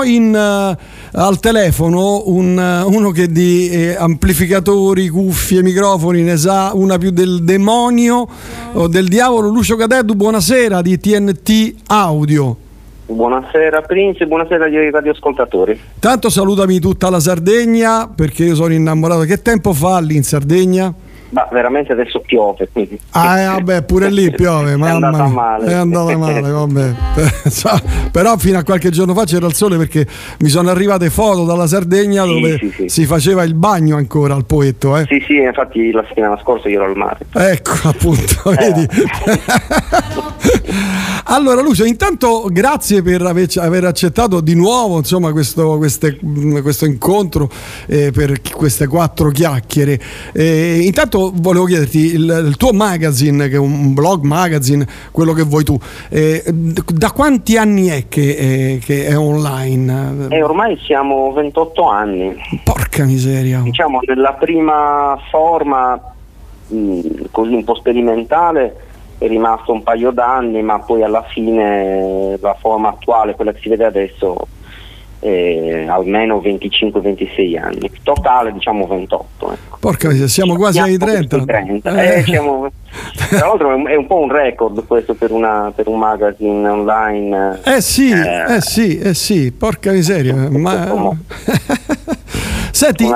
ho in, uh, al telefono un, uh, uno che di eh, amplificatori, cuffie, microfoni ne sa una più del demonio o del diavolo. Lucio Cadeddu, buonasera di TNT Audio. Buonasera Prince, buonasera agli radioascoltatori. Tanto salutami tutta la Sardegna perché io sono innamorato. Che tempo fa lì in Sardegna? Ma veramente adesso piove. Quindi. Ah, eh, vabbè, pure lì piove. è andata male. È andata male, vabbè. Però fino a qualche giorno fa c'era il sole perché mi sono arrivate foto dalla Sardegna sì, dove sì, sì. si faceva il bagno ancora al poetto. Eh? Sì, sì, infatti la settimana scorsa io ero al mare. Ecco, appunto, eh. vedi. allora, Lucio, intanto grazie per aver accettato di nuovo insomma, questo, queste, questo incontro eh, per queste quattro chiacchiere. Eh, intanto volevo chiederti, il, il, tuo magazine, che è un blog magazine, quello che vuoi tu, eh, da quanti anni è che, è che è online? Eh, ormai siamo 28 anni. Porca miseria. Diciamo, nella prima forma, mh, così un po' sperimentale, è rimasto un paio d'anni, ma poi alla fine la forma attuale, quella che si vede adesso, eh, almeno 25-26 anni, totale diciamo 28. Ecco. Porca miseria, siamo quasi ai 30. 30. Eh. Eh, siamo, tra l'altro è un po' un record questo per, una, per un magazine online. Eh sì, eh, eh sì, eh sì, porca miseria. Ma... Senti,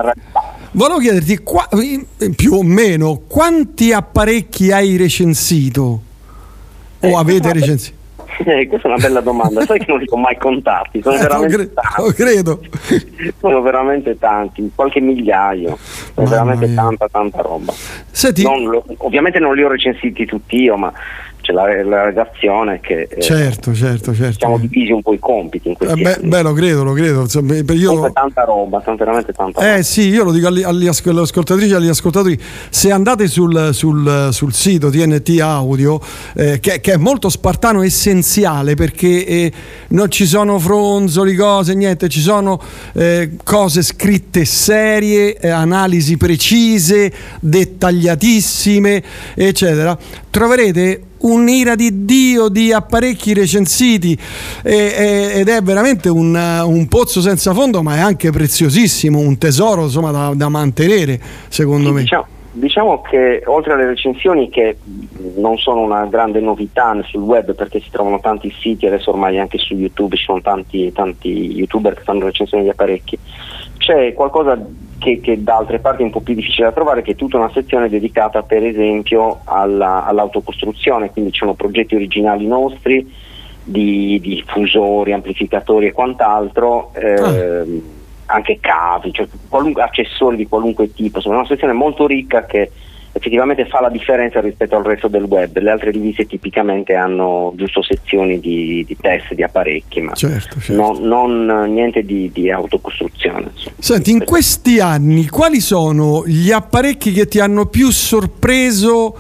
volevo chiederti qua, più o meno quanti apparecchi hai recensito o eh, avete recensito? Eh, questa è una bella domanda, sai che non li ho mai contati, sono eh, veramente cre- tanti. credo. sono veramente tanti, qualche migliaio, sono veramente mia. tanta tanta roba. Senti, non lo, ovviamente non li ho recensiti tutti io, ma c'è la, la redazione che eh, certo, certo, certo. siamo divisi un po' i compiti in questi eh, beh, beh, lo credo, lo credo. Insomma, io... tanta roba, veramente tanta eh, roba. sì, io lo dico agli, agli ascoltatrici e agli ascoltatori, se andate sul, sul, sul sito TNT Audio, eh, che, che, è molto spartano essenziale perché eh, non ci sono fronzoli, cose, niente, ci sono eh, cose scritte serie, analisi precise, dettagliatissime, eccetera. Troverete un'ira di Dio di apparecchi recensiti e, e, ed è veramente un, un, pozzo senza fondo ma è anche preziosissimo, un tesoro insomma, da, da mantenere secondo sì, me. Diciamo, diciamo che oltre alle recensioni che non sono una grande novità sul web perché si trovano tanti siti, adesso ormai anche su YouTube ci sono tanti, tanti youtuber che fanno recensioni di apparecchi, c'è qualcosa che, che, da altre parti è un po' più difficile da trovare, che è tutta una sezione dedicata per esempio alla, all'autocostruzione, quindi ci sono progetti originali nostri di, di fusori, amplificatori e quant'altro, ah. anche cavi, cioè accessori di qualunque tipo, insomma è una sezione molto ricca che effettivamente fa la differenza rispetto al resto del web. Le altre riviste tipicamente hanno giusto sezioni di, di test di apparecchi, ma certo, certo. Non, non, niente di, di autocostruzione. Insomma. Senti, in questi anni quali sono gli apparecchi che ti hanno più sorpreso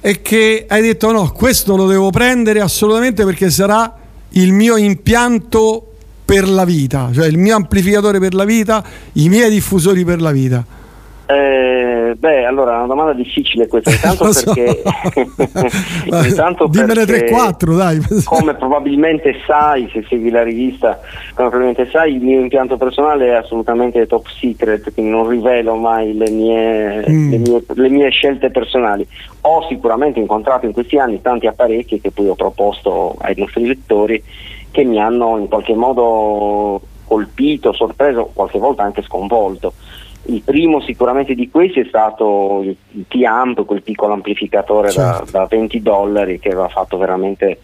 e che hai detto no, questo lo devo prendere assolutamente perché sarà il mio impianto per la vita, cioè il mio amplificatore per la vita, i miei diffusori per la vita? Eh, beh, allora, è una domanda difficile questa, intanto so. perché... intanto Dimmene 3-4, dai. come probabilmente sai, se segui la rivista, come probabilmente sai, il mio impianto personale è assolutamente top secret, quindi non rivelo mai le mie, mm. le mie, le mie scelte personali. Ho sicuramente incontrato in questi anni tanti apparecchi che poi ho proposto ai nostri lettori che mi hanno in qualche modo colpito, sorpreso, qualche volta anche sconvolto. Il primo sicuramente di questi è stato il, il T-Amp, quel piccolo amplificatore certo. da, da, 20 dollari che aveva fatto veramente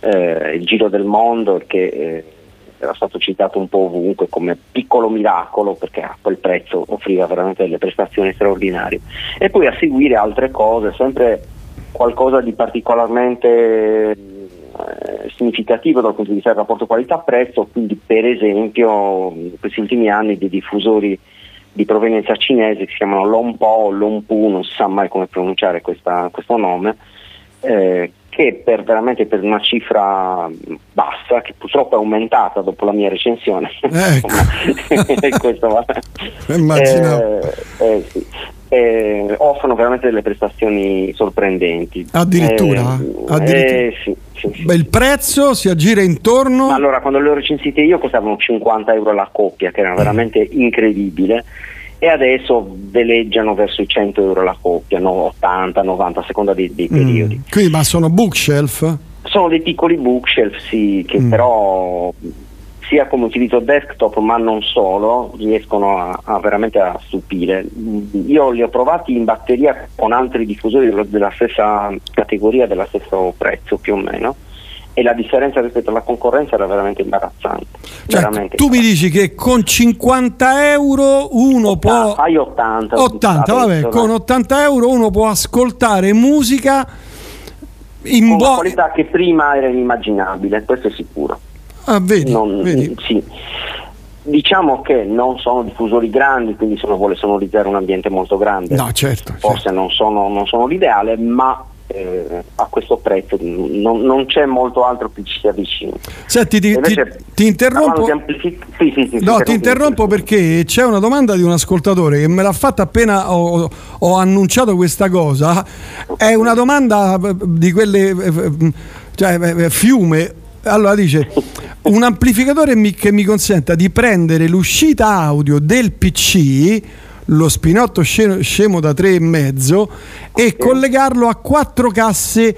eh, il giro del mondo e che eh, era stato citato un po' ovunque come piccolo miracolo perché a quel prezzo offriva veramente delle prestazioni straordinarie. E poi a seguire altre cose, sempre qualcosa di particolarmente eh, significativo dal punto di vista del rapporto qualità-prezzo, quindi per esempio in questi ultimi anni dei diffusori di provenienza cinese che si chiamano Lompo o Lompu, non si sa mai come pronunciare questa, questo nome, eh, che per, veramente per una cifra bassa, che purtroppo è aumentata dopo la mia recensione, ecco. questo va. Eh, eh, sì. eh, offrono veramente delle prestazioni sorprendenti. Addirittura? Eh, Addirittura. eh, sì, sì, sì. Beh, il prezzo si aggira intorno... Allora, quando le ho recensite io costavano 50 euro la coppia, che era veramente incredibile, e adesso veleggiano verso i 100 euro la coppia, no? 80, 90, a seconda dei, dei periodi. Mm. Quindi, ma sono bookshelf? Sono dei piccoli bookshelf, sì, che Mm. però sia come utilizzo desktop ma non solo, riescono a, a veramente a stupire. Io li ho provati in batteria con altri diffusori della stessa categoria, dello stesso prezzo più o meno, e la differenza rispetto alla concorrenza era veramente imbarazzante. Cioè, veramente tu mi dici che con 50 euro uno può... Fai 80. 80, vabbè, adesso, con no? 80 euro uno può ascoltare musica in una qualità che prima era inimmaginabile, questo è sicuro. Ah, vedi, Non- vedi. sì. Diciamo che non sono diffusori grandi, quindi se uno vuole sonorizzare un ambiente molto grande, No, certo. forse certo. non, sono, non sono l'ideale, ma eh, a questo prezzo non, non c'è molto altro che ci si avvicini. Senti, ti, ti- Invece, ti interrompo... amplific- sì, sì, sì, No, ti interrompo perché c'è una domanda di un ascoltatore che me l'ha fatta appena ho, ho annunciato questa cosa. È una domanda eh, di quelle eh, cioè, eh, fiume. Allora dice: un amplificatore mi- che mi consenta di prendere l'uscita audio del PC, lo spinotto scemo, scemo da 3,5 e collegarlo a quattro casse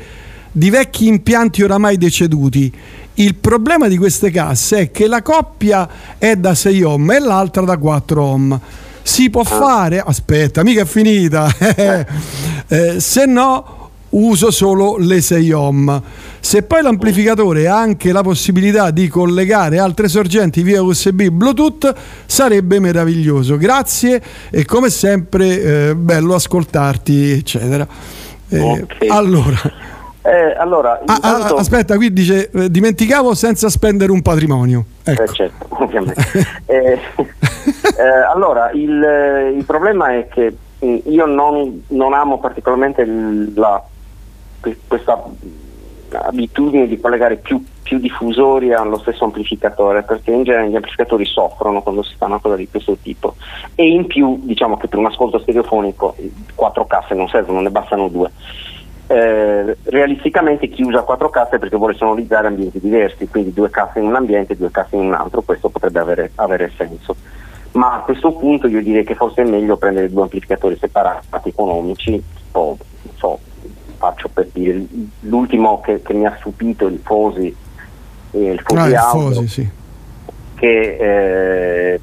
di vecchi impianti oramai deceduti. Il problema di queste casse è che la coppia è da 6 ohm e l'altra da 4 ohm. Si può fare, aspetta, mica è finita, Eh, se no uso solo le 6 ohm. Se poi l'amplificatore ha anche la possibilità di collegare altre sorgenti via USB Bluetooth, sarebbe meraviglioso. Grazie e come sempre eh, bello ascoltarti, eccetera. Eh, Ok. Allora, Eh, allora, Ah, ah, intanto- aspetta, qui dice eh, dimenticavo senza spendere un patrimonio. Ecco. Eh, certo, ovviamente. Eh, eh, allora, il, eh, il problema è che mh, io non, non amo particolarmente la- questa abitudine di collegare più, più diffusori allo stesso amplificatore, perché in genere gli amplificatori soffrono quando si fa una cosa di questo tipo. E in più, diciamo che per un ascolto stereofonico eh, quattro casse non servono, ne bastano due. Eh, realisticamente chi usa quattro casse è perché vuole sonorizzare ambienti diversi, quindi due casse in un ambiente e due casse in un altro, questo potrebbe avere, avere senso. Ma a questo punto io direi che forse è meglio prendere due amplificatori separati economici, o, non so, faccio per dire, l'ultimo che, che mi ha stupito, il Fosi, eh, il Fosi Ah, il Audio, Fosi, sì. che eh,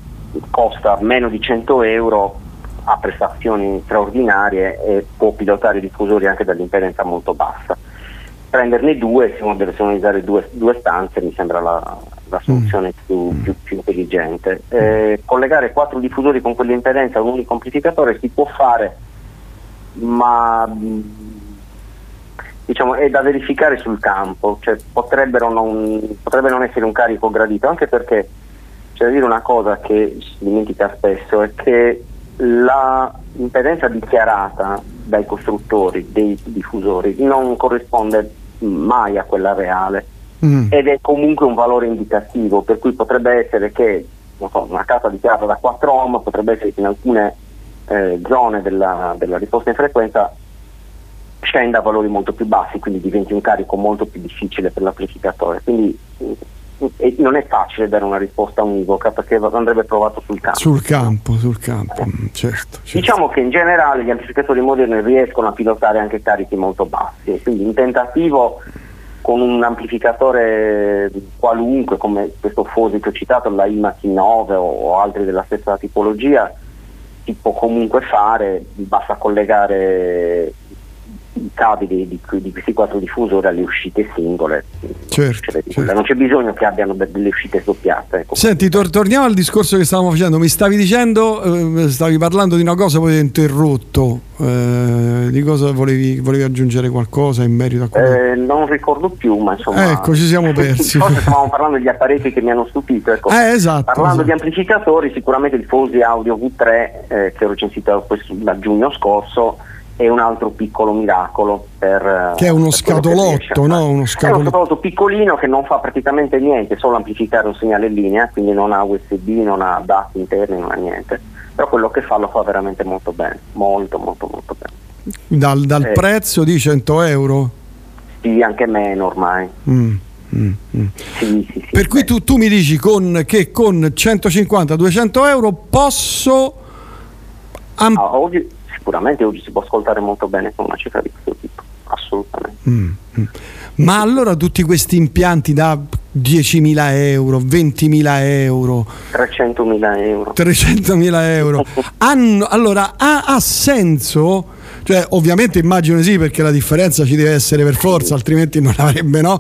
costa meno di 100 euro, ha prestazioni straordinarie e può pilotare i diffusori anche dall'impedenza molto bassa. Prenderne due, se uno deve sonorizzare due, due stanze, mi sembra la, la soluzione più, più- più intelligente. Eh, collegare quattro diffusori con quell'impedenza a un unico amplificatore si può fare, ma mh, diciamo, è da verificare sul campo, cioè, potrebbero non, potrebbe non essere un carico gradito, anche perché c'è da dire una cosa che si dimentica spesso, è che la impedenza dichiarata dai costruttori dei diffusori non corrisponde mai a quella reale Mm. ed è comunque un valore indicativo, per cui potrebbe essere che non so, una casa dichiarata da 4 ohm potrebbe essere che in alcune eh, zone della, della risposta in frequenza scenda a valori molto più bassi, quindi diventi un carico molto più difficile per l'amplificatore. Quindi mm, non è facile dare una risposta univoca perché andrebbe provato sul campo. Sul campo, sul campo, mm, certo. certo. Diciamo che in generale gli amplificatori moderni riescono a pilotare anche carichi molto bassi, quindi in tentativo con un amplificatore qualunque come questo Fosi che ho citato, la IMAX 9 o, o altri della stessa tipologia, si può comunque fare, basta collegare i cavi di, di- di questi quattro diffusori alle uscite singole, Certo, Cioè, certo. non c'è bisogno che abbiano de- delle uscite doppiate. ecco. Senti, tor- torniamo al discorso che stavamo facendo. Mi stavi dicendo, eh, stavi parlando di una cosa, poi ti ho interrotto. Eh, di cosa volevi, volevi aggiungere qualcosa in merito a quello? Eh, non ricordo più, ma insomma. Ecco, ci siamo persi. Forse stavamo parlando degli apparecchi che mi hanno stupito. Ecco. Eh, esatto, Parlando esatto. di amplificatori, sicuramente il Fosi Audio V3 eh, che ho recensito questo- da giugno scorso è un altro piccolo miracolo per... Che è uno scatolotto, no? Uno scatolotto. È uno scatolotto piccolino che non fa praticamente niente, solo amplificare un segnale in linea, quindi non ha USB, non ha dati interni, non ha niente. Però quello che fa lo fa veramente molto bene, molto molto molto bene. Dal, dal eh, prezzo di 100 euro? Sì, anche meno ormai. Mm. Mm, mm. Sì, sì, sì, per cui tu, tu, mi dici con, che con 150-200 euro posso... Am- ah, oggi, sicuramente oggi si può ascoltare molto bene con una cifra di questo tipo, assolutamente. Mm, mm. Ma allora tutti questi impianti da 10.000 euro, 20.000 euro, 300.000 euro, 300.000 euro hanno, allora ha, ha senso? Cioè, ovviamente immagino sì, perché la differenza ci deve essere per forza, altrimenti non avrebbe, no?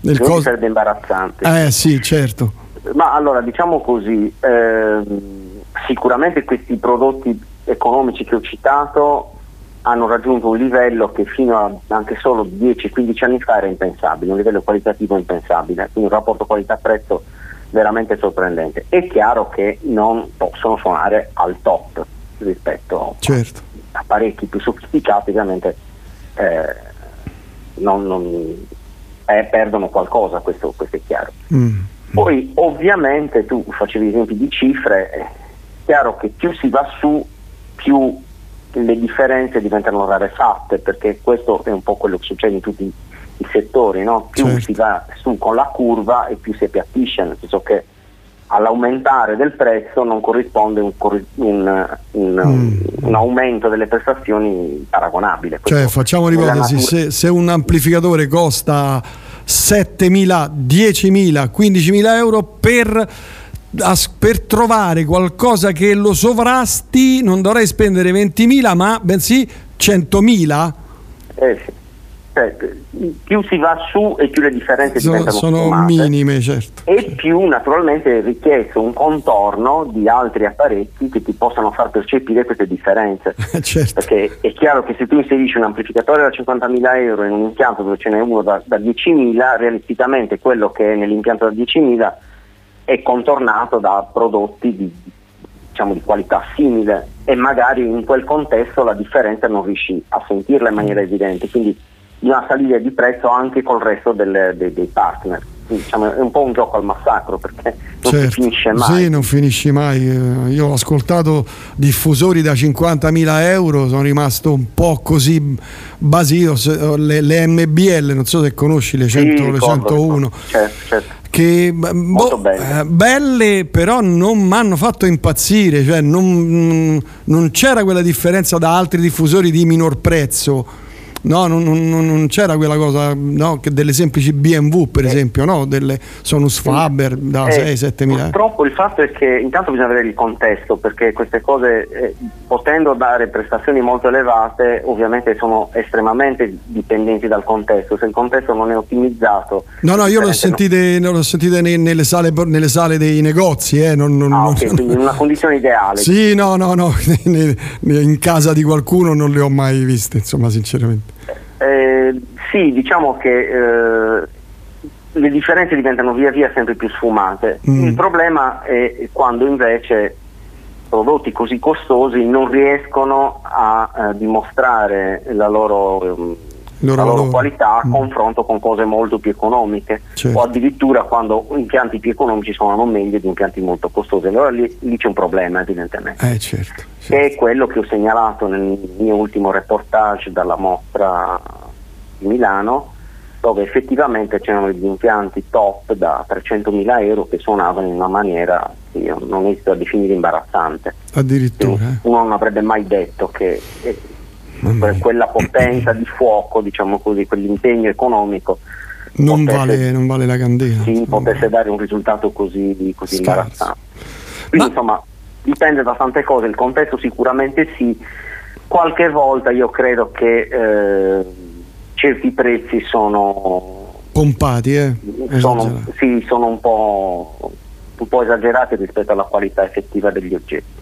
Nel coso... sarebbe imbarazzante. Eh sì, certo. Ma allora, diciamo così, eh, sicuramente questi prodotti economici che ho citato hanno raggiunto un livello che fino a anche solo 10-15 anni fa era impensabile, un livello qualitativo impensabile, quindi un rapporto qualità-prezzo veramente sorprendente. È chiaro che non possono suonare al top rispetto certo apparecchi più sofisticati ovviamente eh, non, non, eh, perdono qualcosa, questo, questo è chiaro. Mm. Poi ovviamente tu facevi esempi di cifre, è chiaro che più si va su, più le differenze diventano rarefatte, perché questo è un po' quello che succede in tutti i settori, no? più certo. si va su con la curva e più si appiattisce, nel senso che all'aumentare del prezzo non corrisponde un, un, un, mm. un aumento delle prestazioni paragonabile. Cioè, facciamo l'ipotesi, se, se, un amplificatore costa 7.000, 10.000, 15.000 euro per, per trovare qualcosa che lo sovrasti non dovrei spendere 20.000 ma bensì 100.000? Eh sì cioè, più si va su e più le differenze sono, diventano sono minime certo. e più naturalmente è richiesto un contorno di altri apparecchi che ti possano far percepire queste differenze certo. perché è chiaro che se tu inserisci un amplificatore da 50.000 euro in un impianto dove ce n'è uno da, da 10.000 realisticamente quello che è nell'impianto da 10.000 è contornato da prodotti di, diciamo, di qualità simile e magari in quel contesto la differenza non riesci a sentirla in maniera evidente quindi di una salita di prezzo anche col resto del, dei, dei, partner. Diciamo, è un po' un gioco al massacro perché non certo. finisce mai. Sì, non finisce mai. Eh, io ho ascoltato diffusori da 50.000 euro, sono rimasto un po' così basito. Le, le MBL, non so se conosci le, 100, sì, le 101. Certo, certo che boh, belle. Eh, belle. però non mi hanno fatto impazzire cioè non, non, c'era quella differenza da altri diffusori di minor prezzo No, non, non, non, c'era quella cosa no, che delle semplici BMW per eh. esempio, no? delle Sonus Faber da eh, 6-7 mila. Purtroppo il fatto è che intanto bisogna vedere il contesto perché queste cose eh, potendo dare prestazioni molto elevate ovviamente sono estremamente dipendenti dal contesto, se il contesto non è ottimizzato No, no, io l'ho sentite, non... l'ho sentite nelle, sale, nelle, sale, dei negozi eh, non, non, ah, okay, quindi in una condizione ideale. Sì, no, no, no in casa di qualcuno non le ho mai viste insomma sinceramente eh, sì, diciamo che eh, le differenze diventano via via sempre più sfumate. Mm. Il problema è quando invece prodotti così costosi non riescono a eh, dimostrare la loro, ehm, la loro qualità a mm. confronto con cose molto più economiche certo. o addirittura quando impianti più economici suonano meglio di impianti molto costosi. Allora lì, lì c'è un problema evidentemente. Eh, certo che è quello che ho segnalato nel mio ultimo reportage dalla mostra di Milano, dove effettivamente c'erano degli impianti top da 300.000 euro che suonavano in una maniera che io non esito a definire imbarazzante. Addirittura. Eh. Uno non avrebbe mai detto che eh, quella potenza di fuoco, diciamo così, quell'impegno economico non, potesse, vale, non vale, la candela. Sì, potesse dare un risultato così, così imbarazzante. Quindi Ma... insomma dipende da tante cose, il contesto sicuramente sì, qualche volta io credo che eh, certi prezzi sono pompati, eh? sono, sì, sono un po', un po' esagerati rispetto alla qualità effettiva degli oggetti.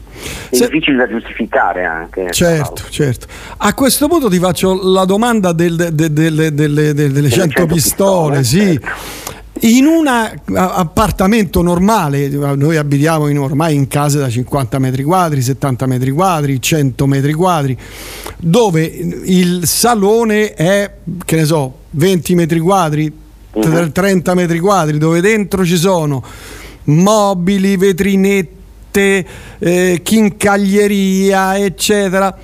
È Se... difficile da giustificare anche. Certo, certo. A questo punto ti faccio la domanda del, de, de, de, delle 100 pistole, pistole sì. Certo. In un appartamento normale, noi abitiamo in, ormai in case da 50 metri quadri, 70 metri quadri, 100 metri quadri, dove il salone è, che ne so, 20 metri quadri, 30 mhm. metri quadri, dove dentro ci sono mobili, vetrinette, eh, chincaglieria, eccetera.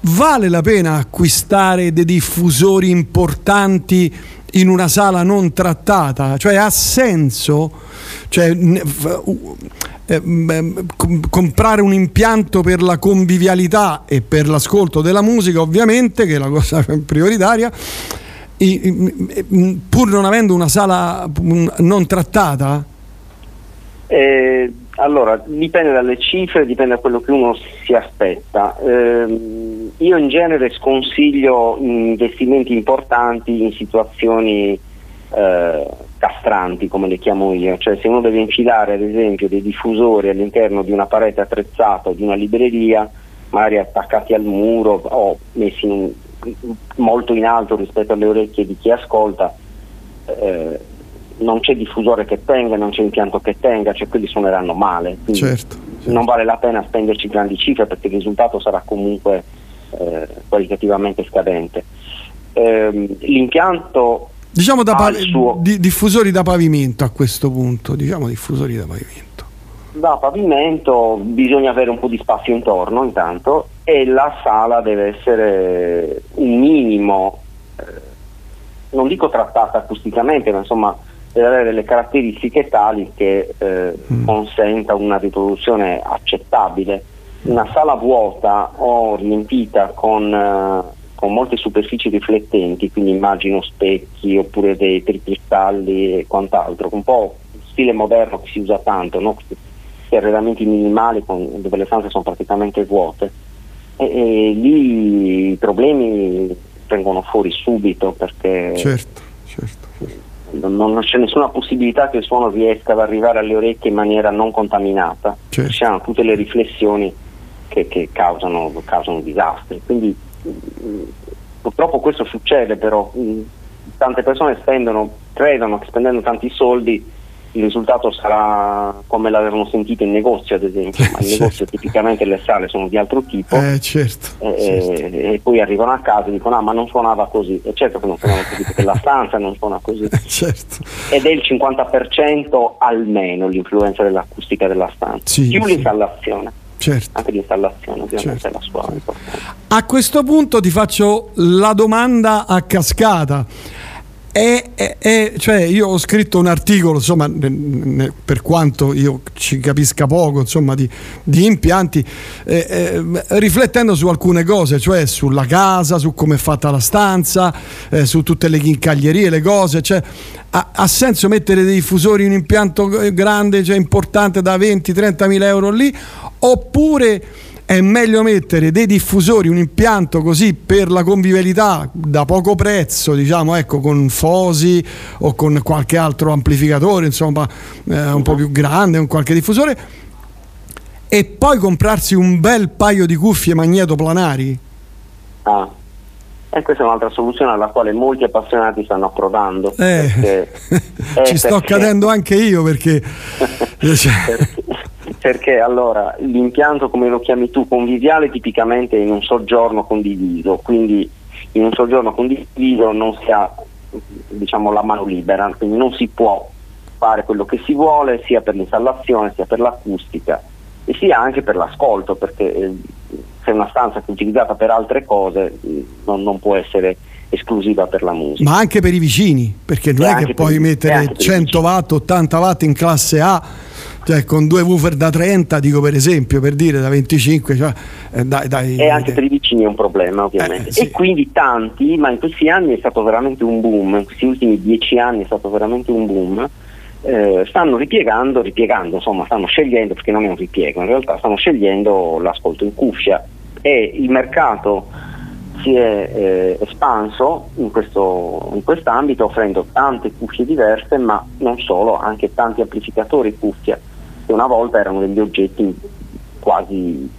Vale la pena acquistare dei diffusori importanti in una sala non trattata? Cioè ha senso? Cioè, eh, comprare un impianto per la convivialità e per l'ascolto della musica, ovviamente, che è la cosa prioritaria, pur non avendo una sala non trattata? Eh, allora, dipende dalle cifre, dipende da quello che uno si aspetta. Eh, io in genere sconsiglio investimenti importanti in situazioni eh, castranti, come le chiamo io, cioè se uno deve infilare ad esempio dei diffusori all'interno di una parete attrezzata o di una libreria, magari attaccati al muro o messi in, molto in alto rispetto alle orecchie di chi ascolta, eh, non c'è diffusore che tenga, non c'è impianto che tenga, cioè quelli suoneranno male. Certo, certo. Non vale la pena spenderci grandi cifre perché il risultato sarà comunque eh, qualitativamente scadente. Eh, l'impianto diciamo da pa- suo... di, diffusori da pavimento a questo punto, diciamo diffusori da pavimento. Da pavimento bisogna avere un po' di spazio intorno intanto e la sala deve essere un minimo, eh, non dico trattata acusticamente, ma insomma avere delle caratteristiche tali che eh, mm. consenta una riproduzione accettabile. Una sala vuota o riempita con, eh, con molte superfici riflettenti, quindi immagino specchi oppure dei tricristalli e quant'altro, un po' stile moderno che si usa tanto, no? questi arredamenti minimali con, dove le stanze sono praticamente vuote. E, e lì i problemi vengono fuori subito perché certo, certo, certo non, non, c'è nessuna possibilità che il suono riesca ad arrivare alle orecchie in maniera non contaminata, certo. ci sono tutte le riflessioni che, che causano, causano, disastri. Quindi mh, purtroppo questo succede però, mh, tante persone spendono, credono che spendendo tanti soldi il risultato sarà come l'avevano sentito in negozio ad esempio, ma in certo. negozio tipicamente le sale sono di altro tipo eh, certo, e, certo. e, poi arrivano a casa e dicono ah ma non suonava così, e certo che non suonava così perché la stanza non suona così certo. ed è il 50% almeno l'influenza dell'acustica della stanza, sì, più sì. l'installazione. Certo. Anche l'installazione ovviamente certo. è la sua A questo punto ti faccio la domanda a cascata è, è, è, cioè io ho scritto un articolo, insomma, ne, ne, per quanto io ci capisca poco, insomma, di, di impianti, eh, eh, riflettendo su alcune cose, cioè sulla casa, su come è fatta la stanza, eh, su tutte le chincaglierie, le cose, cioè, ha, ha, senso mettere dei diffusori in un impianto grande, cioè importante da 20-30 mila euro lì, oppure è meglio mettere dei diffusori, un impianto così per la convivialità da poco prezzo, diciamo, ecco, con Fosi o con qualche altro amplificatore, insomma, eh, un po' più grande, un qualche diffusore, e poi comprarsi un bel paio di cuffie magnetoplanari. Ah. E questa è un'altra soluzione alla quale molti appassionati stanno approdando. Eh, perché, ci sto perché... cadendo anche io perché... perché perché allora l'impianto come lo chiami tu conviviale tipicamente è in un soggiorno condiviso, quindi in un soggiorno condiviso non si ha diciamo, la mano libera, quindi non si può fare quello che si vuole sia per l'installazione sia per l'acustica e sia anche per l'ascolto perché eh, se una stanza è utilizzata per altre cose non, non può essere esclusiva per la musica. Ma anche per i vicini, perché non e è che puoi mettere 100 watt, 80 watt in classe A cioè con due woofer da 30 dico per esempio per dire da 25 cioè, eh, dai, dai, e anche per i vicini è un problema ovviamente. Eh, sì. e quindi tanti ma in questi anni è stato veramente un boom in questi ultimi dieci anni è stato veramente un boom eh, stanno ripiegando, ripiegando insomma stanno scegliendo perché non è un ripiego in realtà stanno scegliendo l'ascolto in cuffia. E il mercato si è eh, espanso in, questo, in quest'ambito offrendo tante cuffie diverse ma non solo, anche tanti amplificatori cuffia che una volta erano degli oggetti quasi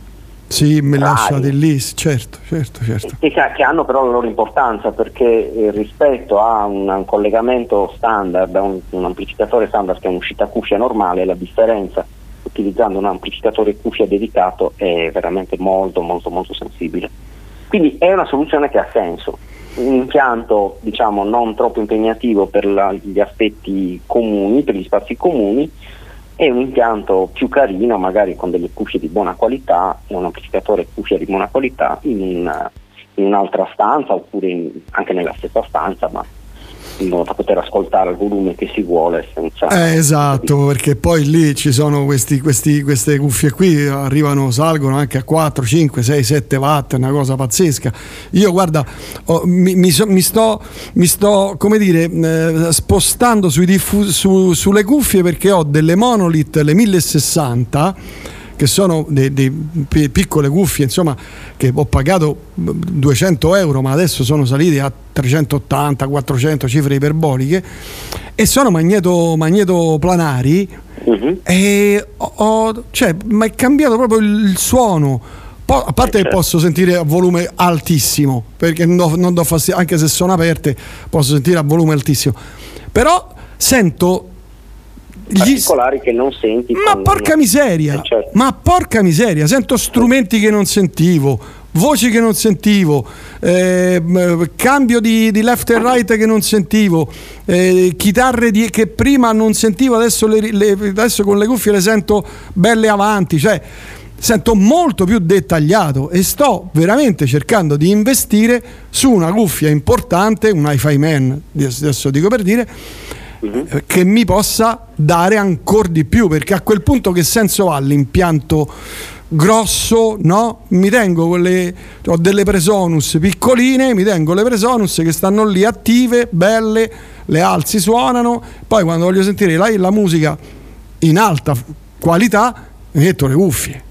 sì, me lasciate lì, certo, certo, certo. Che, che, hanno però la loro importanza perché eh, rispetto a un, un, collegamento standard, a un, un, amplificatore standard che è un'uscita cuffia normale, la differenza utilizzando un amplificatore cuffia dedicato è veramente molto, molto, molto sensibile. Quindi è una soluzione che ha senso. Un impianto diciamo non troppo impegnativo per la, gli aspetti comuni, per gli spazi comuni, e un impianto più carino, magari con delle cuffie di buona qualità un amplificatore cuffia di buona qualità in, una, in un'altra stanza oppure in, anche nella stessa stanza, ma modo da poter ascoltare il volume che si vuole senza... Eh, esatto, perché poi lì ci sono questi, questi, queste cuffie qui, arrivano, salgono anche a 4, 5, 6, 7 watt, è una cosa pazzesca. Io guarda, oh, mi, mi, so, mi, sto, mi, sto, come dire, eh, spostando diffus- su, sulle cuffie perché ho delle Monolith, le 1060 che sono dei, dei piccole cuffie insomma che ho pagato 200 euro ma adesso sono saliti a 380 400 cifre iperboliche e sono magneto, magnetoplanari uh-huh. e ho, cioè, ma è cambiato proprio il, suono a parte che certo. posso sentire a volume altissimo perché non do, non do fastidio anche se sono aperte posso sentire a volume altissimo però sento particolari che non senti. Ma porca una... miseria! Eh, certo. Ma porca miseria, sento strumenti che non sentivo, voci che non sentivo, eh, cambio di, di, left and right che non sentivo, eh, chitarre di, che prima non sentivo, adesso, le, le, adesso con le cuffie le sento belle avanti. Cioè, sento molto più dettagliato e sto veramente cercando di investire su una cuffia importante, un hi-fi man, adesso dico per dire, uh-huh. che mi possa dare ancora di più, perché a quel punto che senso ha l'impianto grosso, no? Mi tengo quelle, ho delle Presonus piccoline, mi tengo le Presonus che stanno lì attive, belle, le alzi suonano, poi quando voglio sentire la, la musica in alta qualità mi metto le cuffie.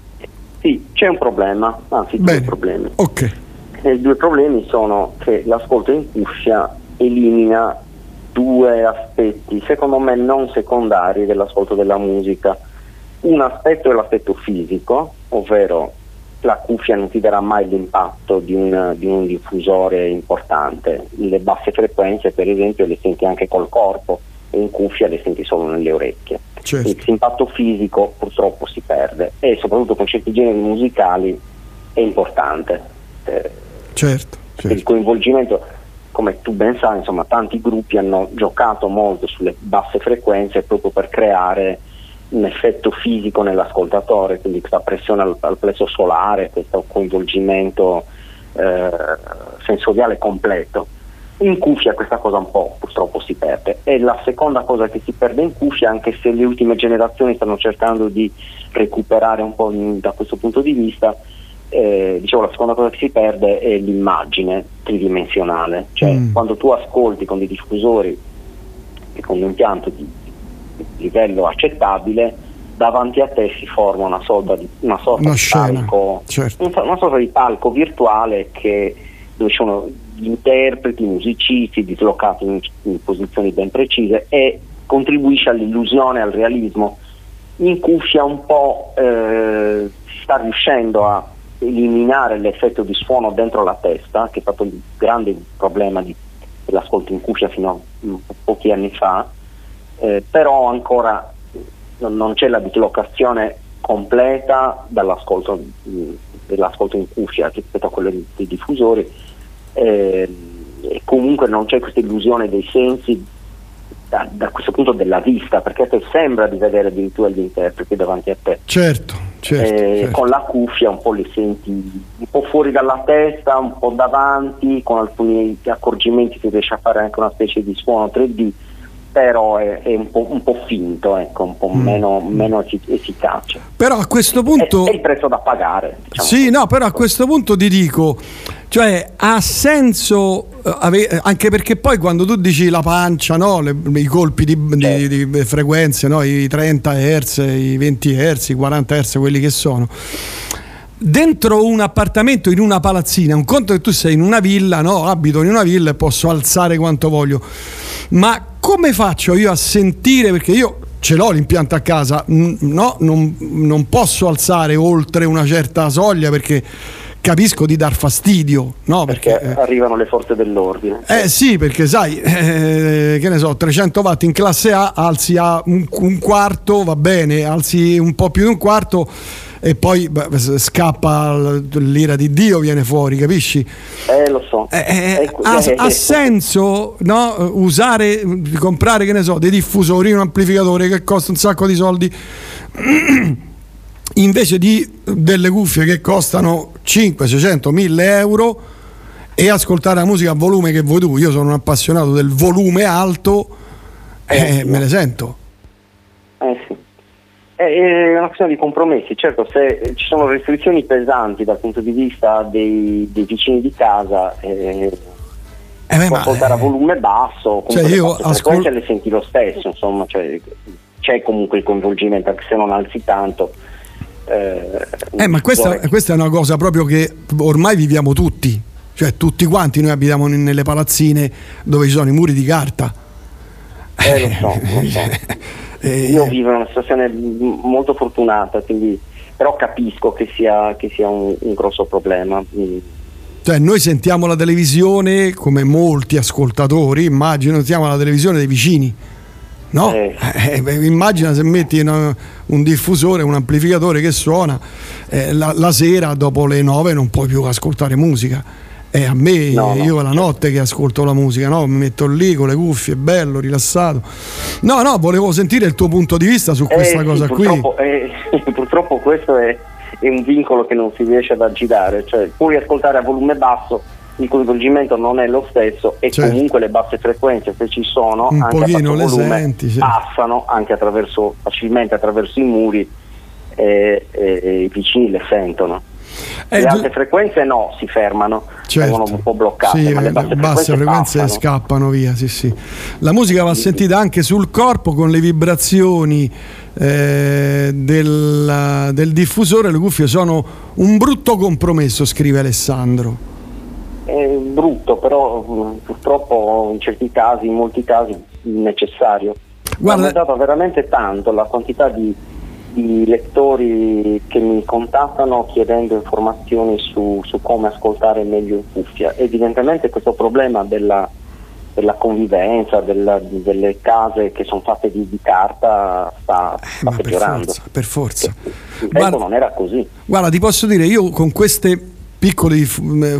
Sì, c'è un problema, anzi Bene. due problemi. Ok. E I due problemi sono che l'ascolto in cuffia elimina due aspetti, secondo me non secondari dell'ascolto della musica. Un aspetto è l'aspetto fisico, ovvero la cuffia non ti darà mai l'impatto di un, di un, diffusore importante. Le basse frequenze, per esempio, le senti anche col corpo in cuffia le senti solo nelle orecchie. Certo. Questo impatto fisico purtroppo si perde e soprattutto con certi generi musicali è importante. Eh, certo, certo. Il coinvolgimento come tu ben sai, insomma, tanti gruppi hanno giocato molto sulle basse frequenze proprio per creare un effetto fisico nell'ascoltatore, quindi questa pressione al, al plesso solare, questo coinvolgimento eh, sensoriale completo. In cuffia questa cosa un po' purtroppo si perde. E la seconda cosa che si perde in cuffia, anche se le ultime generazioni stanno cercando di recuperare un po' in, da questo punto di vista, eh, dicevo, la seconda cosa che si perde è l'immagine tridimensionale, cioè mm. quando tu ascolti con dei diffusori e con un impianto di, livello accettabile, davanti a te si forma una sorta di, una sorta una di palco, certo. una sorta di palco virtuale che, dove ci sono gli interpreti, i musicisti dislocati in, in posizioni ben precise e contribuisce all'illusione, al realismo. In cuffia un po' eh, sta riuscendo a eliminare l'effetto di suono dentro la testa, che è stato il grande problema di, dell'ascolto in cuffia fino a pochi anni fa, eh, però ancora non, non, c'è la dislocazione completa dall'ascolto, dell'ascolto in cuffia rispetto a quello dei diffusori. Eh, e comunque non c'è questa illusione dei sensi da, da, questo punto della vista, perché a te sembra di vedere addirittura gli interpreti davanti a te. Certo, certo, eh, certo. Con la cuffia un po' li senti un po' fuori dalla testa, un po' davanti, con alcuni accorgimenti si riesce a fare anche una specie di suono 3D però è, è un, po', un, po', finto, ecco, un po' mm. meno, meno, efficace. Però a questo punto... È, è il prezzo da pagare. Diciamo sì, così. no, però a questo punto ti dico, cioè ha senso, eh, ave- anche perché poi quando tu dici la pancia, no? Le, i colpi di, di, di frequenze, no? i 30 Hz, i 20 Hz, i 40 Hz, quelli che sono dentro un appartamento in una palazzina, un conto che tu sei in una villa, no? abito in una villa e posso alzare quanto voglio, ma come faccio io a sentire, perché io ce l'ho l'impianto a casa, no, non, non posso alzare oltre una certa soglia perché capisco di dar fastidio, no? Perché, perché eh, arrivano le forze dell'ordine. Eh sì, perché sai, eh, che ne so, 300 watt in classe A, alzi a un, un, quarto, va bene, alzi un po' più di un quarto e poi beh, scappa l'ira di Dio, viene fuori, capisci? Eh, lo so. Eh, eh, ha, ha, senso no? usare, comprare, che ne so, dei diffusori, un amplificatore che costa un sacco di soldi invece di delle cuffie che costano 5, 600, 1000 euro e ascoltare la musica a volume che vuoi tu. Io sono un appassionato del volume alto e eh, me ne sento. Eh sì. È una questione di compromessi, certo se ci sono restrizioni pesanti dal punto di vista dei, dei vicini di casa, eh, eh beh, ascoltare a eh, volume basso, cioè io ascol- le senti lo stesso, insomma, cioè, c'è comunque il coinvolgimento, anche se non alzi tanto. Eh, eh ma questa, questa, è una cosa proprio che ormai viviamo tutti, cioè tutti quanti noi abitiamo nelle palazzine dove ci sono i muri di carta. Eh, lo so, lo so. Eh, Io vivo in una situazione molto fortunata, quindi, però capisco che sia, che sia un, un, grosso problema. Cioè, noi sentiamo la televisione come molti ascoltatori, immagino sentiamo la televisione dei vicini. No? Eh. Eh, immagina se metti una, un diffusore, un amplificatore che suona eh, la, la, sera dopo le 9 non puoi più ascoltare musica e a me, no, no. io la notte che ascolto la musica, no? mi metto lì con le cuffie, bello, rilassato. No, no, volevo sentire il tuo punto di vista su questa eh, cosa sì, qui. Purtroppo, eh, purtroppo questo è, è, un vincolo che non si riesce ad aggirare, cioè puoi ascoltare a volume basso, il coinvolgimento non è lo stesso e certo. comunque le basse frequenze se ci sono un anche pochino le volume, senti, certo. passano anche attraverso, facilmente attraverso i muri e, e, e i vicini le sentono. Eh, le alte frequenze no, si fermano, certo. vengono un po' bloccate, sì, ma le basse, basse frequenze, frequenze scappano via. Sì, sì. La musica va sentita anche sul corpo con le vibrazioni eh, del, del diffusore, le cuffie sono un brutto compromesso, scrive Alessandro. È brutto, però mm, purtroppo in certi casi, in molti casi, necessario. Guarda, è aumentato veramente tanto la quantità di di lettori che mi contattano chiedendo informazioni su, su come ascoltare meglio in cuffia. Evidentemente questo problema della, della convivenza, della, delle case che sono fatte di, di carta sta, eh, sta eh, peggiorando. Per forza. Per forza. non era così. Guarda, ti posso dire, io con queste piccole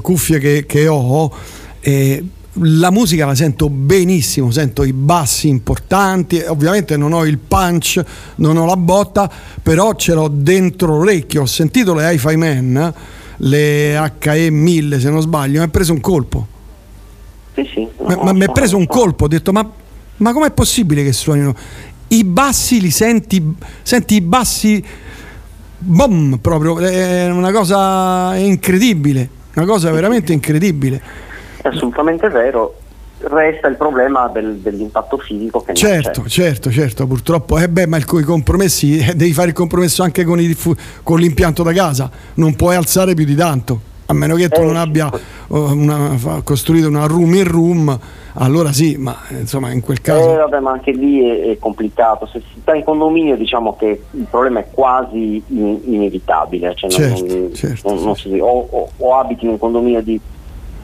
cuffie che, che ho, eh, la musica la sento benissimo, sento i bassi importanti, ovviamente non ho il punch, non ho la botta, però ce l'ho dentro l'orecchio. Ho sentito le Hi-Fi Man, le HE 1000 se non sbaglio, mi ha preso un colpo. Sì, sì. ma mi ha preso un colpo, ho detto ma, ma com'è possibile che suonino? I bassi li senti, senti i bassi, boom, proprio, è una cosa incredibile, una cosa veramente incredibile. È assolutamente vero. Resta il problema del, dell'impatto fisico che certo, certo, certo, purtroppo. Eh beh, ma il, i compromessi eh, devi fare il compromesso anche con, i, con, l'impianto da casa, non puoi alzare più di tanto, a meno che tu eh, non abbia una, costruito una room in room, allora sì, ma insomma in quel caso... Eh, vabbè, ma anche lì è, è, complicato, se si sta in condominio diciamo che il problema è quasi in, inevitabile, cioè certo, non, certo, non, non si, o, o, o abiti in un condominio di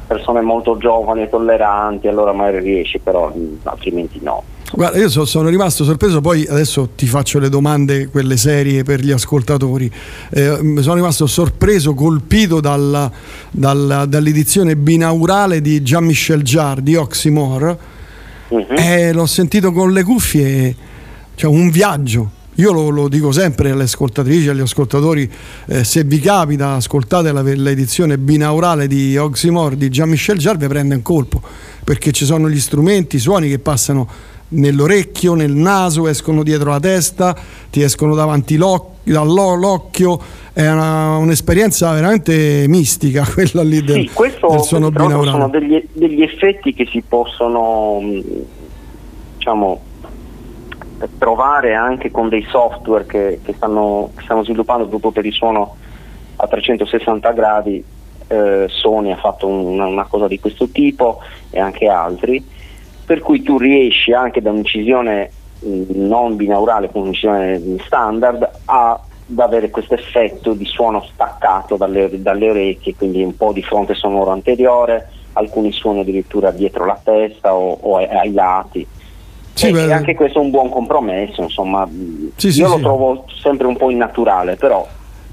persone molto giovani e tolleranti, allora magari riesci, però altrimenti no. Guarda, io so, sono rimasto sorpreso, poi adesso ti faccio le domande, quelle serie per gli ascoltatori. Eh, sono rimasto sorpreso, colpito dalla, dalla, dall'edizione binaurale di Jean-Michel Jarre di Oxymore. Uh-huh. Eh, l'ho sentito con le cuffie, cioè un viaggio io lo, lo, dico sempre alle ascoltatrici, agli ascoltatori, eh, se vi capita, ascoltate la, l'edizione binaurale di Oxymore di Jean-Michel Jarre, prende un colpo, perché ci sono gli strumenti, i suoni che passano nell'orecchio, nel naso, escono dietro la testa, ti escono davanti l'occhio, dall'occhio, è una, un'esperienza veramente mistica quella lì del, sì, questo, del suono binaurale. Sono degli, degli effetti che si possono, diciamo, provare anche con dei software che, che, stanno, che stanno, sviluppando proprio per il suono a 360 gradi. Eh, Sony ha fatto una, una, cosa di questo tipo e anche altri, per cui tu riesci anche da un'incisione non binaurale con un'emissione standard ha da avere questo effetto di suono staccato dalle, dalle, orecchie, quindi un po' di fronte sonoro anteriore, alcuni suoni addirittura dietro la testa o, o ai lati. Sì, e, anche questo è un buon compromesso, insomma, sì, io sì, lo trovo sempre un po' innaturale, però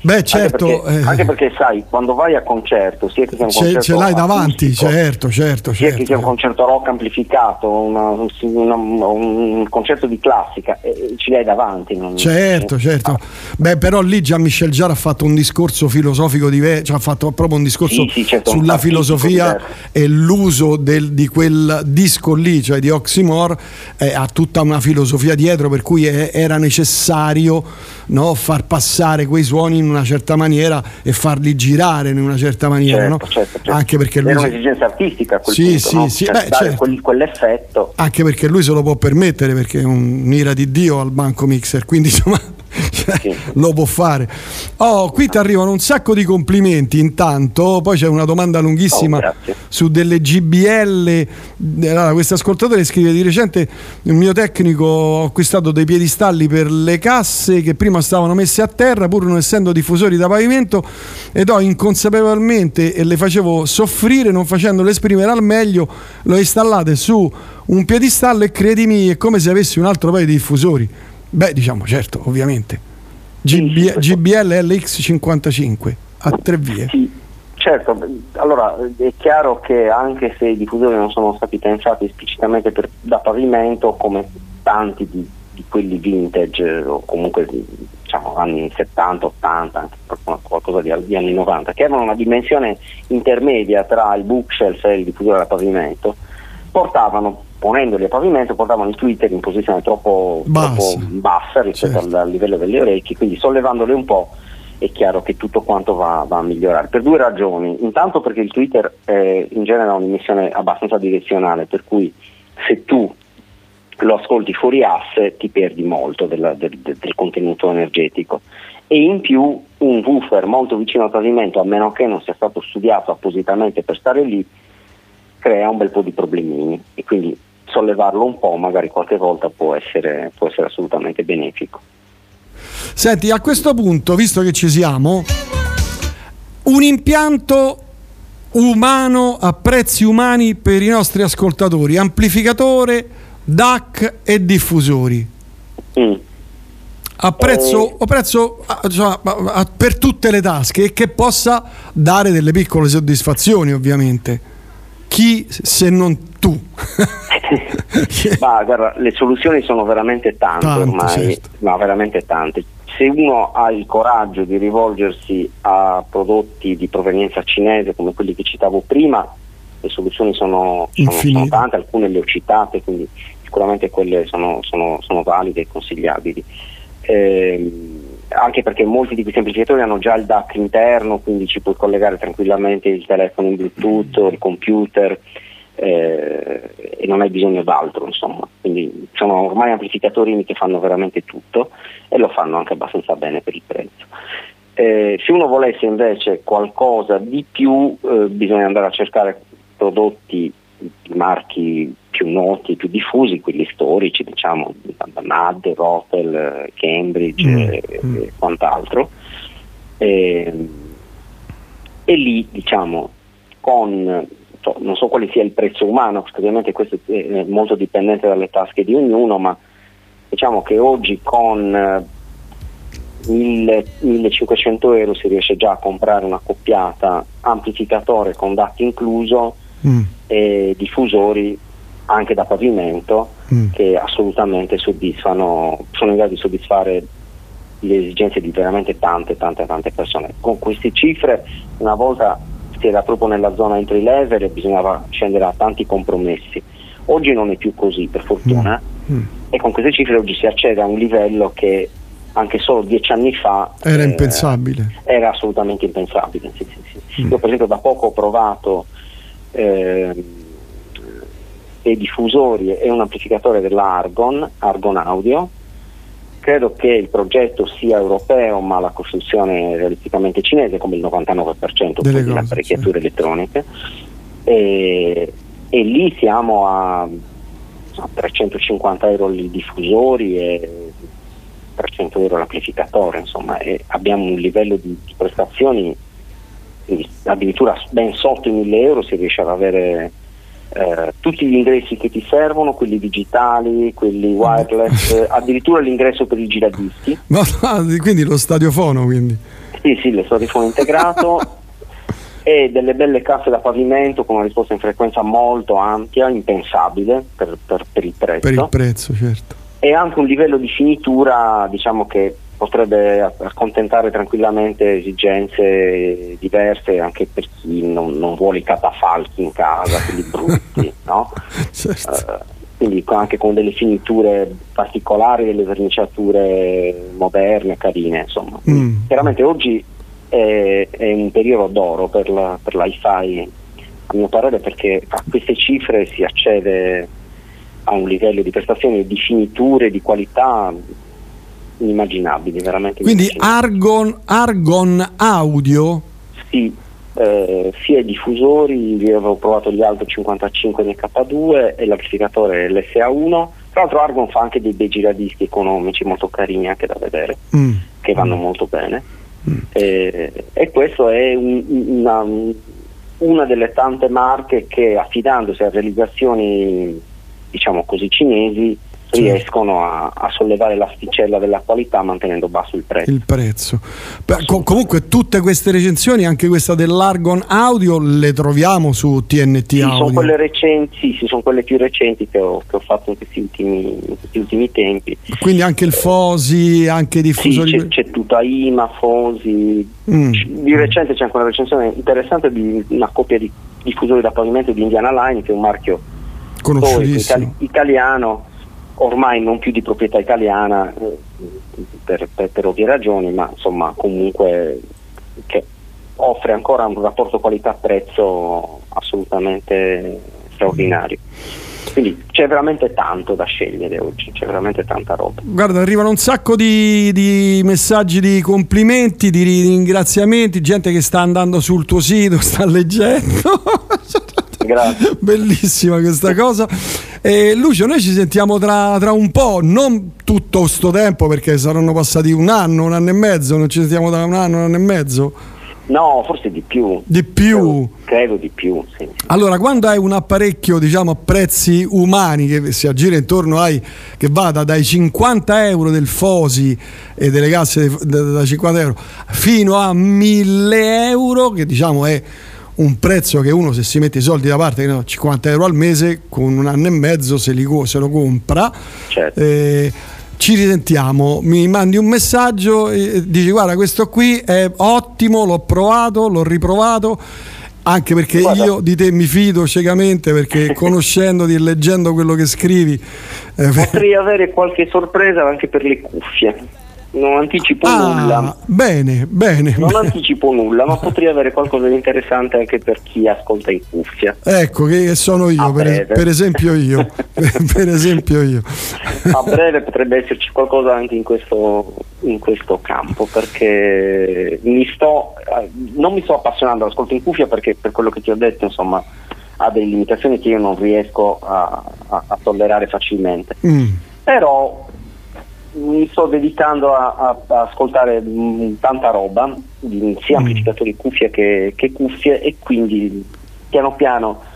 Beh, certo. Anche perché, eh. anche perché, sai, quando vai a concerto, sia che sia un concerto. Ce l'hai davanti, certo, certo. Sia certo. che sia un concerto rock amplificato, una, una, un concerto di classica, eh, ce l'hai davanti. Non, certo, certo. Beh, però lì già Michel Jarre ha fatto un discorso filosofico diverso, cioè ha fatto proprio un discorso sì, sì, certo, sulla filosofia e l'uso del, di quel disco lì, cioè di Oxymore, eh, ha tutta una filosofia dietro, per cui è, era necessario no, far passare quei suoni in una certa maniera e farli girare in una certa maniera. Certo, no? certo, certo. Anche perché lui Era un'esigenza artistica a quel sì, punto, sì, no? sì. Cioè, Beh, certo. quel, quell'effetto. Anche perché lui se lo può permettere perché è un'ira di Dio al banco mixer, quindi insomma. Lo può fare. Oh, qui ti arrivano un sacco di complimenti intanto, poi c'è una domanda lunghissima oh, su delle GBL. Allora, questo ascoltatore scrive di recente il mio tecnico ho acquistato dei piedistalli per le casse che prima stavano messe a terra pur non essendo diffusori da pavimento ed ho inconsapevolmente e le facevo soffrire non facendole esprimere al meglio, le ho installate su un piedistallo e credimi è come se avessi un altro paio di diffusori. Beh, diciamo, certo, ovviamente. GB, GBL LX55 a tre vie. Sì, certo, allora è chiaro che anche se i diffusori non sono stati pensati esplicitamente per, da pavimento, come tanti di, di quelli vintage o comunque diciamo anni 70, 80, anche qualcosa di, di, anni 90, che avevano una dimensione intermedia tra il bookshelf e il diffusore da pavimento, portavano ponendoli a pavimento portavano il Twitter in posizione troppo, troppo bassa rispetto certo. al, al, livello delle orecchie, quindi sollevandole un po' è chiaro che tutto quanto va, va a migliorare. Per due ragioni, intanto perché il Twitter è in genere ha un'emissione abbastanza direzionale, per cui se tu lo ascolti fuori asse ti perdi molto del, del, del contenuto energetico e in più un woofer molto vicino al pavimento, a meno che non sia stato studiato appositamente per stare lì, crea un bel po' di problemini e quindi sollevarlo un po', magari qualche volta può essere, può essere assolutamente benefico. Senti, a questo punto, visto che ci siamo, un impianto umano a prezzi umani per i nostri ascoltatori, amplificatore, DAC e diffusori. Mm. A prezzo, eh. a prezzo a, cioè, a, per tutte le tasche e che possa dare delle piccole soddisfazioni, ovviamente. Chi se non tu? Ma guarda, le soluzioni sono veramente tante, tante ormai, certo. ma veramente tante. Se uno ha il coraggio di rivolgersi a prodotti di provenienza cinese come quelli che citavo prima, le soluzioni sono, sono, sono tante, alcune le ho citate, quindi sicuramente quelle sono, sono, sono valide e consigliabili. Eh, anche perché molti di questi amplificatori hanno già il DAC interno, quindi ci puoi collegare tranquillamente il telefono in Bluetooth, il computer eh, e non hai bisogno d'altro, insomma. Quindi sono ormai amplificatori che fanno veramente tutto e lo fanno anche abbastanza bene per il prezzo. Eh, se uno volesse invece qualcosa di più eh, bisogna andare a cercare prodotti marchi più noti, più diffusi, quelli storici, diciamo, NAD, Rotel, Cambridge mm. e, mm. e, quant'altro. E, e lì, diciamo, con non so quale sia il prezzo umano, perché ovviamente questo è molto dipendente dalle tasche di ognuno, ma diciamo che oggi con 1500 euro si riesce già a comprare una coppiata amplificatore con DAT incluso mm. e diffusori anche da pavimento mm. che assolutamente soddisfano, sono in grado di soddisfare le esigenze di veramente tante, tante, tante persone. Con queste cifre una volta si era proprio nella zona entry level e bisognava scendere a tanti compromessi. Oggi non è più così, per fortuna, mm. Mm. e con queste cifre oggi si accede a un livello che anche solo dieci anni fa era eh, impensabile. Era assolutamente impensabile. Sì, sì, sì. Mm. Io per esempio da poco ho provato eh, dei diffusori e un amplificatore dell'Argon, Argon Audio. Credo che il progetto sia europeo, ma la costruzione è realisticamente cinese, come il 99% delle apparecchiature sì. elettroniche. E, e, lì siamo a 350 euro i diffusori e 300 euro l'amplificatore, insomma, e abbiamo un livello di, di prestazioni addirittura ben sotto i 1000 euro si riesce ad avere eh, tutti gli ingressi che ti servono, quelli digitali, quelli wireless, addirittura l'ingresso per i giradischi. Ma, quindi lo stadiofono quindi? Sì, sì, lo stadiofono integrato e delle belle casse da pavimento con una risposta in frequenza molto ampia, impensabile per, per, per il prezzo. Per il prezzo, certo. E anche un livello di finitura, diciamo che potrebbe accontentare tranquillamente esigenze diverse anche per chi non, non vuole i catafalchi in casa, quelli brutti, no? certo. uh, quindi anche con delle finiture particolari, delle verniciature moderne, carine, insomma. Mm. Chiaramente oggi è, è, un periodo d'oro per, la, per l'iFi, a mio parere, perché a queste cifre si accede a un livello di prestazioni di finiture, di qualità inimmaginabili, veramente. Quindi Argon, Argon Audio? Sì, eh, sia i diffusori, io avevo provato gli Alto 55 NK2 e l'amplificatore LSA1. Tra l'altro Argon fa anche dei bei giradischi economici molto carini anche da vedere, mm. che vanno mm. molto bene. Mm. E, e, questo è un, una, una delle tante marche che affidandosi a realizzazioni diciamo così cinesi riescono a, a, sollevare l'asticella della qualità mantenendo basso il prezzo. Il prezzo. Beh, co- comunque tutte queste recensioni, anche questa dell'Argon Audio, le troviamo su TNT sì, Audio. Sono quelle recenti, sì, sono quelle più recenti che ho, che ho fatto in questi, ultimi, in questi, ultimi, tempi. Quindi anche il Fosi, anche i diffusori. Sì, c'è, c'è tutta IMA, Fosi. Mm. Di recente c'è anche una recensione interessante di una coppia di diffusori da pavimento di Indiana Line, che è un marchio conosciutissimo italiano ormai non più di proprietà italiana eh, per, per, per, ovvie ragioni, ma insomma comunque che offre ancora un rapporto qualità-prezzo assolutamente straordinario. Quindi c'è veramente tanto da scegliere oggi, c'è veramente tanta roba. Guarda, arrivano un sacco di, di, messaggi di complimenti, di ringraziamenti, gente che sta andando sul tuo sito, sta leggendo. Grazie. Bellissima questa cosa. E Lucio, noi ci sentiamo tra, tra un po', non tutto questo tempo perché saranno passati un anno, un anno e mezzo, non ci sentiamo da un anno, un anno e mezzo. No, forse di più. Di più? Credo, credo di più, sì. Allora, quando hai un apparecchio, diciamo, a prezzi umani che si aggira intorno ai che vada dai 50 euro del Fosi e delle casse da 50 euro fino a 1000 euro, che diciamo è un prezzo che uno se si mette i soldi da parte, 50 euro al mese, con un anno e mezzo se, li, se lo compra. Certo. Eh, ci risentiamo, mi mandi un messaggio e dici guarda questo qui è ottimo, l'ho provato, l'ho riprovato anche perché Guarda. io di te mi fido ciecamente perché conoscendoti e leggendo quello che scrivi eh, potrei avere qualche sorpresa anche per le cuffie non anticipo ah, nulla. Bene, bene. Non anticipo nulla, ma potrei avere qualcosa di interessante anche per chi ascolta in cuffia. Ecco, che sono io, per, per, esempio io. per esempio io. A breve potrebbe esserci qualcosa anche in questo, in questo campo, perché mi sto, non mi sto appassionando all'ascolto in cuffia perché per quello che ti ho detto, insomma, ha delle limitazioni che io non riesco a, a, a tollerare facilmente. Mm. Però mi sto dedicando a, a, a ascoltare mh, mm, tanta roba, sia mm. amplificatori cuffie che, che, cuffie e quindi piano piano...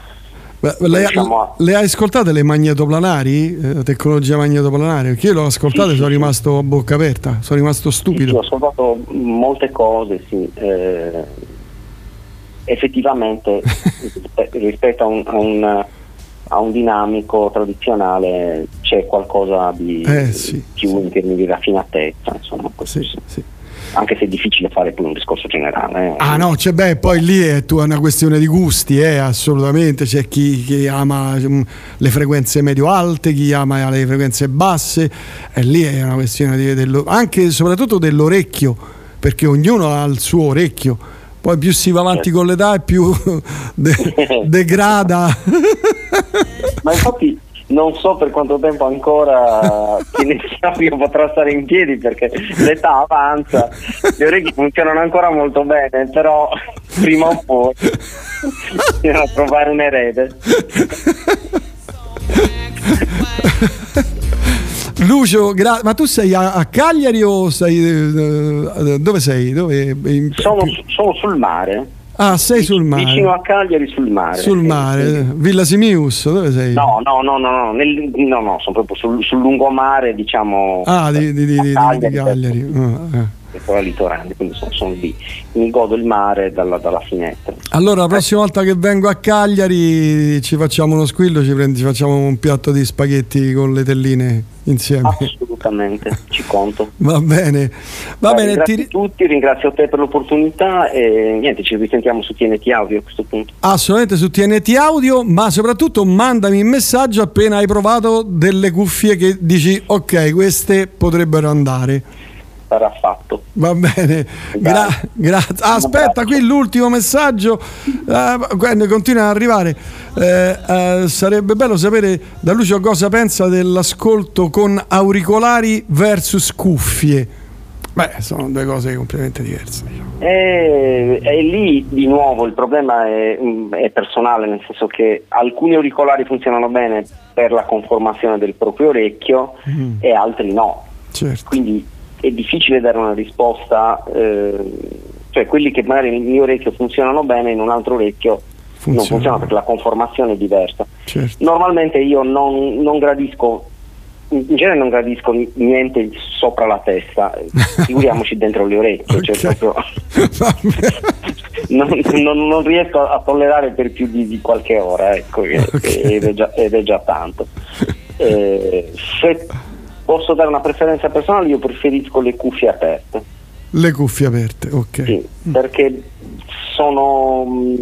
Le, diciamo, le, hai ascoltate le magnetoplanari, eh, tecnologia magnetoplanare? Perché io l'ho ascoltate e sì, sono sì, rimasto a bocca aperta, sono rimasto stupido. Sì, ho ascoltato molte cose, sì. Eh, effettivamente rispetto a un, a un a un dinamico tradizionale c'è qualcosa di eh, sì, più sì. in termini di raffinatezza, insomma, anche se è difficile fare poi un discorso generale. Eh. Ah no, c'è beh, poi lì è una questione di gusti, eh, assolutamente, c'è chi, chi ama um, le frequenze medio-alte, chi ama le frequenze basse, e lì è una questione di, dello, anche e soprattutto dell'orecchio, perché ognuno ha il suo orecchio poi più si va avanti certo. con l'età e più de- degrada. Ma infatti non so per quanto tempo ancora Kinesio potrà stare in piedi perché l'età avanza, le orecchie funzionano ancora molto bene, però prima o poi bisogna trovare un erede. Lucio, gra- ma tu sei a, a Cagliari o sei... Uh, dove sei? Dove, in... sono, sono sul mare. Ah, sei sul mare. Vicino a Cagliari sul mare. Sul mare, sì. Villa Simius, dove sei? No, no, no, no, no, nel, no, no sono proprio sul, sul lungomare, diciamo. Ah, di, di, di, Cagliari. Di Cagliari. Oh, eh ancora litorale, quindi sono, sono, lì, mi godo il mare dalla, dalla, finestra. Allora la prossima volta che vengo a Cagliari ci facciamo uno squillo, ci, prendi, ci facciamo un piatto di spaghetti con le telline insieme. Assolutamente, ci conto. Va bene, va Beh, bene. Ringrazio ti... tutti, ringrazio te per l'opportunità e niente, ci risentiamo su TNT Audio a questo punto. Assolutamente su TNT Audio, ma soprattutto mandami un messaggio appena hai provato delle cuffie che dici ok, queste potrebbero andare sarà fatto. Va bene, Gra- grazie. Ah, aspetta, qui l'ultimo messaggio uh, continua ad arrivare. Uh, uh, sarebbe bello sapere da Lucio cosa pensa dell'ascolto con auricolari versus cuffie. Beh, sono due cose completamente diverse. Diciamo. E, e, lì di nuovo il problema è, mm, è, personale, nel senso che alcuni auricolari funzionano bene per la conformazione del proprio orecchio mm. e altri no. Certo. Quindi è difficile dare una risposta, eh, cioè quelli che magari nel mio orecchio funzionano bene, in un altro orecchio Funziona. non funzionano perché la conformazione è diversa. Certo. Normalmente io non, non, gradisco, in genere non gradisco niente sopra la testa, figuriamoci dentro le orecchie, cioè okay. cioè proprio non, non, non, riesco a tollerare per più di, di qualche ora, ecco, okay. ed, è già, ed, è già, tanto. Eh, se posso dare una preferenza personale, io preferisco le cuffie aperte. Le cuffie aperte, ok. Sì, perché sono mm,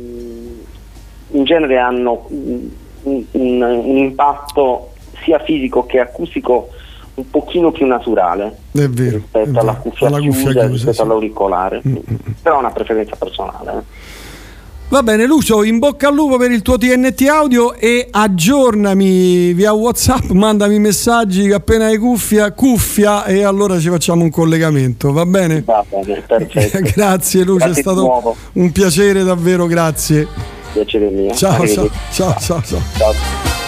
in genere hanno un, un, un impatto sia fisico che acustico un pochino più naturale è vero, rispetto alla cuffia, alla chiusa, chiusa rispetto sì. all'auricolare. Mm-hmm. Però è una preferenza personale. Eh. Va bene Lucio, in bocca al lupo per il tuo TNT audio e aggiornami via Whatsapp, mandami messaggi appena hai cuffia, cuffia e allora ci facciamo un collegamento, va bene? Va bene, perfetto. grazie Lucio, grazie è stato un piacere davvero, grazie. Piacere mio. Ciao, ciao, ciao, ciao, ciao. ciao.